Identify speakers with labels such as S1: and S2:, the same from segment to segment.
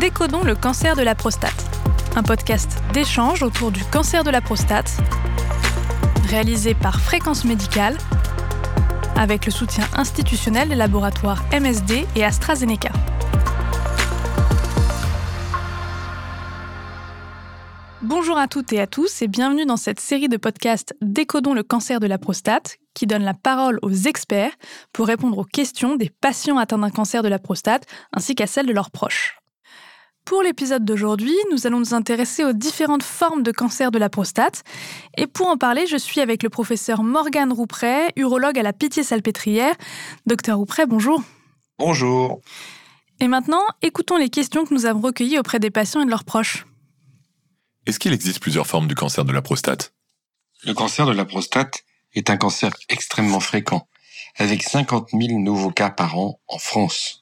S1: Décodons le cancer de la prostate, un podcast d'échange autour du cancer de la prostate, réalisé par Fréquence Médicale, avec le soutien institutionnel des laboratoires MSD et AstraZeneca. Bonjour à toutes et à tous et bienvenue dans cette série de podcasts Décodons le cancer de la prostate qui donne la parole aux experts pour répondre aux questions des patients atteints d'un cancer de la prostate ainsi qu'à celles de leurs proches. Pour l'épisode d'aujourd'hui, nous allons nous intéresser aux différentes formes de cancer de la prostate. Et pour en parler, je suis avec le professeur Morgane Roupret, urologue à la Pitié-Salpêtrière. Docteur Roupret, bonjour.
S2: Bonjour.
S1: Et maintenant, écoutons les questions que nous avons recueillies auprès des patients et de leurs proches.
S3: Est-ce qu'il existe plusieurs formes du cancer de la prostate?
S2: Le cancer de la prostate est un cancer extrêmement fréquent, avec 50 000 nouveaux cas par an en France.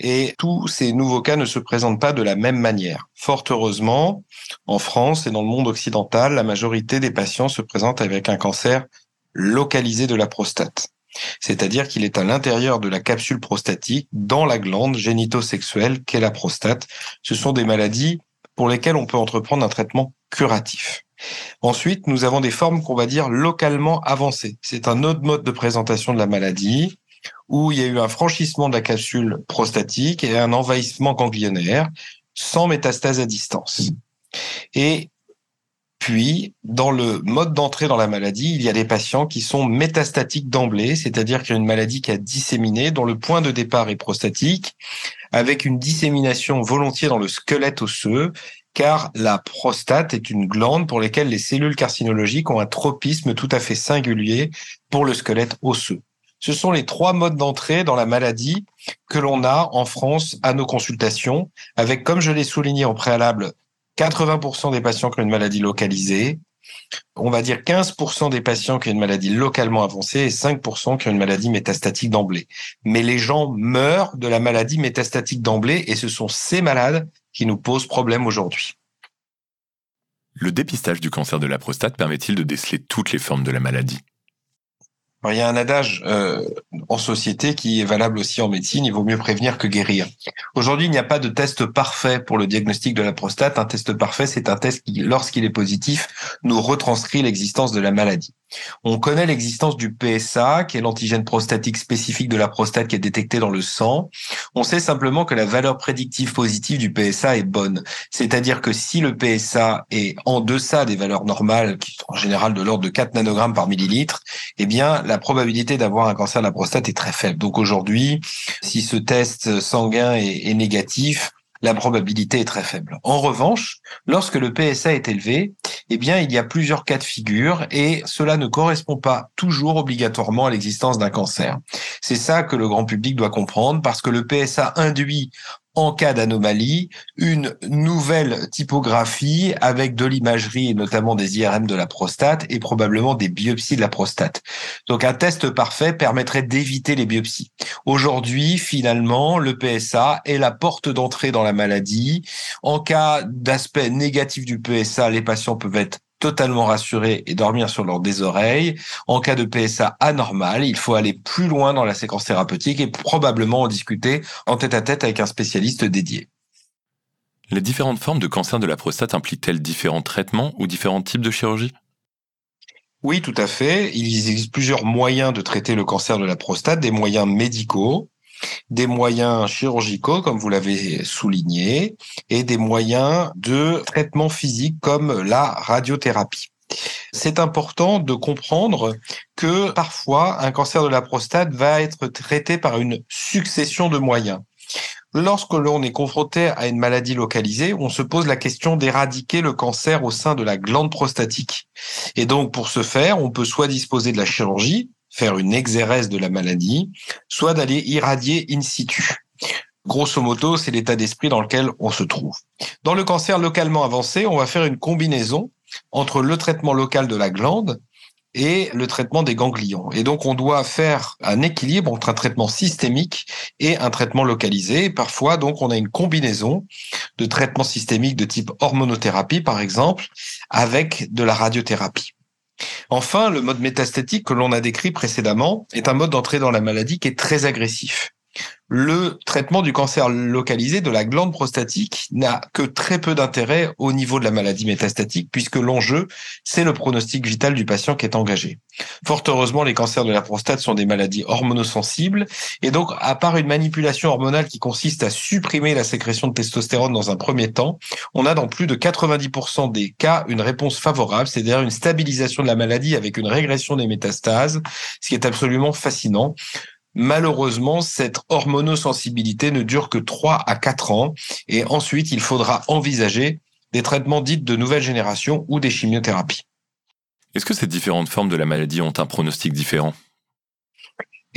S2: Et tous ces nouveaux cas ne se présentent pas de la même manière. Fort heureusement, en France et dans le monde occidental, la majorité des patients se présentent avec un cancer localisé de la prostate. C'est-à-dire qu'il est à l'intérieur de la capsule prostatique, dans la glande génitosexuelle qu'est la prostate. Ce sont des maladies pour lesquelles on peut entreprendre un traitement curatif. Ensuite, nous avons des formes qu'on va dire localement avancées. C'est un autre mode de présentation de la maladie où il y a eu un franchissement de la capsule prostatique et un envahissement ganglionnaire sans métastase à distance. Et puis, dans le mode d'entrée dans la maladie, il y a des patients qui sont métastatiques d'emblée, c'est-à-dire qu'il y a une maladie qui a disséminé, dont le point de départ est prostatique, avec une dissémination volontiers dans le squelette osseux, car la prostate est une glande pour laquelle les cellules carcinologiques ont un tropisme tout à fait singulier pour le squelette osseux. Ce sont les trois modes d'entrée dans la maladie que l'on a en France à nos consultations, avec, comme je l'ai souligné en préalable, 80% des patients qui ont une maladie localisée, on va dire 15% des patients qui ont une maladie localement avancée et 5% qui ont une maladie métastatique d'emblée. Mais les gens meurent de la maladie métastatique d'emblée et ce sont ces malades qui nous posent problème aujourd'hui.
S3: Le dépistage du cancer de la prostate permet-il de déceler toutes les formes de la maladie?
S2: Il y a un adage euh, en société qui est valable aussi en médecine, il vaut mieux prévenir que guérir. Aujourd'hui, il n'y a pas de test parfait pour le diagnostic de la prostate. Un test parfait, c'est un test qui, lorsqu'il est positif, nous retranscrit l'existence de la maladie. On connaît l'existence du PSA, qui est l'antigène prostatique spécifique de la prostate qui est détecté dans le sang. On sait simplement que la valeur prédictive positive du PSA est bonne. C'est-à-dire que si le PSA est en deçà des valeurs normales, qui sont en général de l'ordre de 4 nanogrammes par millilitre, eh bien, la probabilité d'avoir un cancer de la prostate est très faible. Donc aujourd'hui, si ce test sanguin est, est négatif, la probabilité est très faible. En revanche, lorsque le PSA est élevé, eh bien, il y a plusieurs cas de figure et cela ne correspond pas toujours obligatoirement à l'existence d'un cancer. C'est ça que le grand public doit comprendre parce que le PSA induit en cas d'anomalie, une nouvelle typographie avec de l'imagerie et notamment des IRM de la prostate et probablement des biopsies de la prostate. Donc un test parfait permettrait d'éviter les biopsies. Aujourd'hui, finalement, le PSA est la porte d'entrée dans la maladie. En cas d'aspect négatif du PSA, les patients peuvent être totalement rassurés et dormir sur leurs des oreilles. En cas de PSA anormal, il faut aller plus loin dans la séquence thérapeutique et probablement en discuter en tête à tête avec un spécialiste dédié.
S3: Les différentes formes de cancer de la prostate impliquent-elles différents traitements ou différents types de chirurgie?
S2: Oui, tout à fait. Il existe plusieurs moyens de traiter le cancer de la prostate, des moyens médicaux, des moyens chirurgicaux, comme vous l'avez souligné, et des moyens de traitement physique comme la radiothérapie. C'est important de comprendre que parfois un cancer de la prostate va être traité par une succession de moyens. Lorsque l'on est confronté à une maladie localisée, on se pose la question d'éradiquer le cancer au sein de la glande prostatique. Et donc, pour ce faire, on peut soit disposer de la chirurgie, faire une exérèse de la maladie, soit d'aller irradier in situ. Grosso modo, c'est l'état d'esprit dans lequel on se trouve. Dans le cancer localement avancé, on va faire une combinaison entre le traitement local de la glande et le traitement des ganglions. Et donc, on doit faire un équilibre entre un traitement systémique et un traitement localisé. parfois, donc, on a une combinaison de traitements systémiques de type hormonothérapie, par exemple, avec de la radiothérapie. Enfin, le mode métastatique que l'on a décrit précédemment est un mode d'entrée dans la maladie qui est très agressif. Le traitement du cancer localisé de la glande prostatique n'a que très peu d'intérêt au niveau de la maladie métastatique, puisque l'enjeu, c'est le pronostic vital du patient qui est engagé. Fort heureusement, les cancers de la prostate sont des maladies hormonosensibles, et donc, à part une manipulation hormonale qui consiste à supprimer la sécrétion de testostérone dans un premier temps, on a dans plus de 90% des cas une réponse favorable, c'est-à-dire une stabilisation de la maladie avec une régression des métastases, ce qui est absolument fascinant. Malheureusement, cette hormonosensibilité ne dure que 3 à 4 ans et ensuite il faudra envisager des traitements dits de nouvelle génération ou des chimiothérapies.
S3: Est-ce que ces différentes formes de la maladie ont un pronostic différent?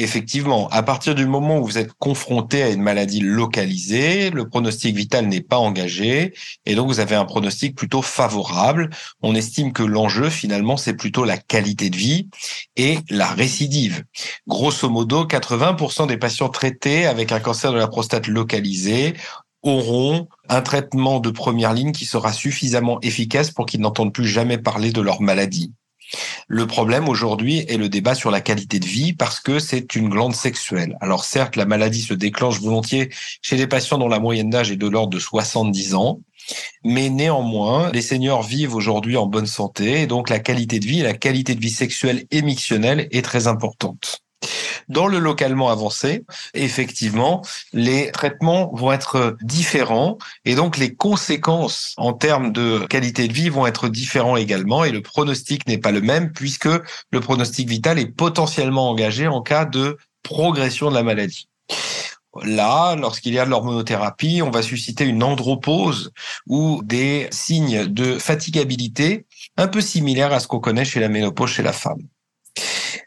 S2: Effectivement, à partir du moment où vous êtes confronté à une maladie localisée, le pronostic vital n'est pas engagé et donc vous avez un pronostic plutôt favorable. On estime que l'enjeu finalement c'est plutôt la qualité de vie et la récidive. Grosso modo, 80% des patients traités avec un cancer de la prostate localisé auront un traitement de première ligne qui sera suffisamment efficace pour qu'ils n'entendent plus jamais parler de leur maladie. Le problème aujourd'hui est le débat sur la qualité de vie parce que c'est une glande sexuelle. Alors certes, la maladie se déclenche volontiers chez les patients dont la moyenne d'âge est de l'ordre de 70 ans. Mais néanmoins, les seniors vivent aujourd'hui en bonne santé et donc la qualité de vie la qualité de vie sexuelle et mictionnelle est très importante. Dans le localement avancé, effectivement, les traitements vont être différents et donc les conséquences en termes de qualité de vie vont être différents également et le pronostic n'est pas le même puisque le pronostic vital est potentiellement engagé en cas de progression de la maladie. Là, lorsqu'il y a de l'hormonothérapie, on va susciter une andropause ou des signes de fatigabilité un peu similaires à ce qu'on connaît chez la ménopause chez la femme.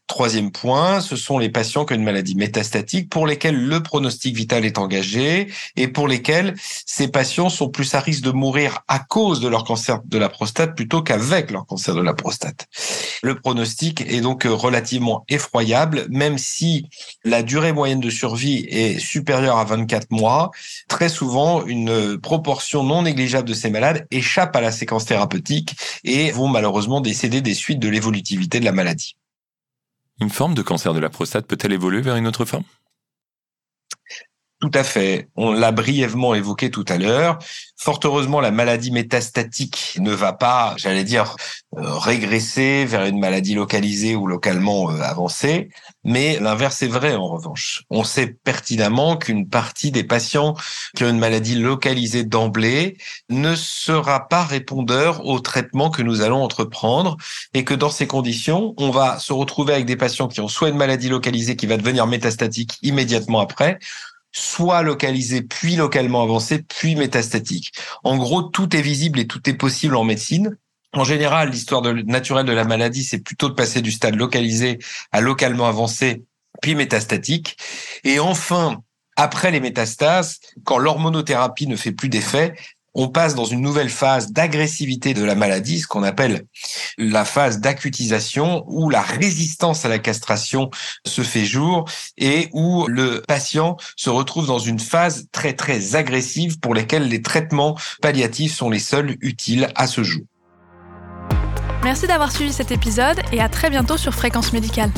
S2: Troisième point, ce sont les patients qui ont une maladie métastatique pour lesquels le pronostic vital est engagé et pour lesquels ces patients sont plus à risque de mourir à cause de leur cancer de la prostate plutôt qu'avec leur cancer de la prostate. Le pronostic est donc relativement effroyable, même si la durée moyenne de survie est supérieure à 24 mois. Très souvent, une proportion non négligeable de ces malades échappent à la séquence thérapeutique et vont malheureusement décéder des suites de l'évolutivité de la maladie.
S3: Une forme de cancer de la prostate peut-elle évoluer vers une autre forme?
S2: Tout à fait. On l'a brièvement évoqué tout à l'heure. Fort heureusement, la maladie métastatique ne va pas, j'allais dire, euh, régresser vers une maladie localisée ou localement euh, avancée, mais l'inverse est vrai en revanche. On sait pertinemment qu'une partie des patients qui ont une maladie localisée d'emblée ne sera pas répondeur au traitement que nous allons entreprendre et que dans ces conditions, on va se retrouver avec des patients qui ont soit une maladie localisée qui va devenir métastatique immédiatement après, soit localisé, puis localement avancé, puis métastatique. En gros, tout est visible et tout est possible en médecine. En général, l'histoire naturelle de la maladie, c'est plutôt de passer du stade localisé à localement avancé, puis métastatique. Et enfin, après les métastases, quand l'hormonothérapie ne fait plus d'effet, on passe dans une nouvelle phase d'agressivité de la maladie, ce qu'on appelle la phase d'acutisation, où la résistance à la castration se fait jour et où le patient se retrouve dans une phase très très agressive pour lesquelles les traitements palliatifs sont les seuls utiles à ce jour.
S1: Merci d'avoir suivi cet épisode et à très bientôt sur Fréquence Médicale.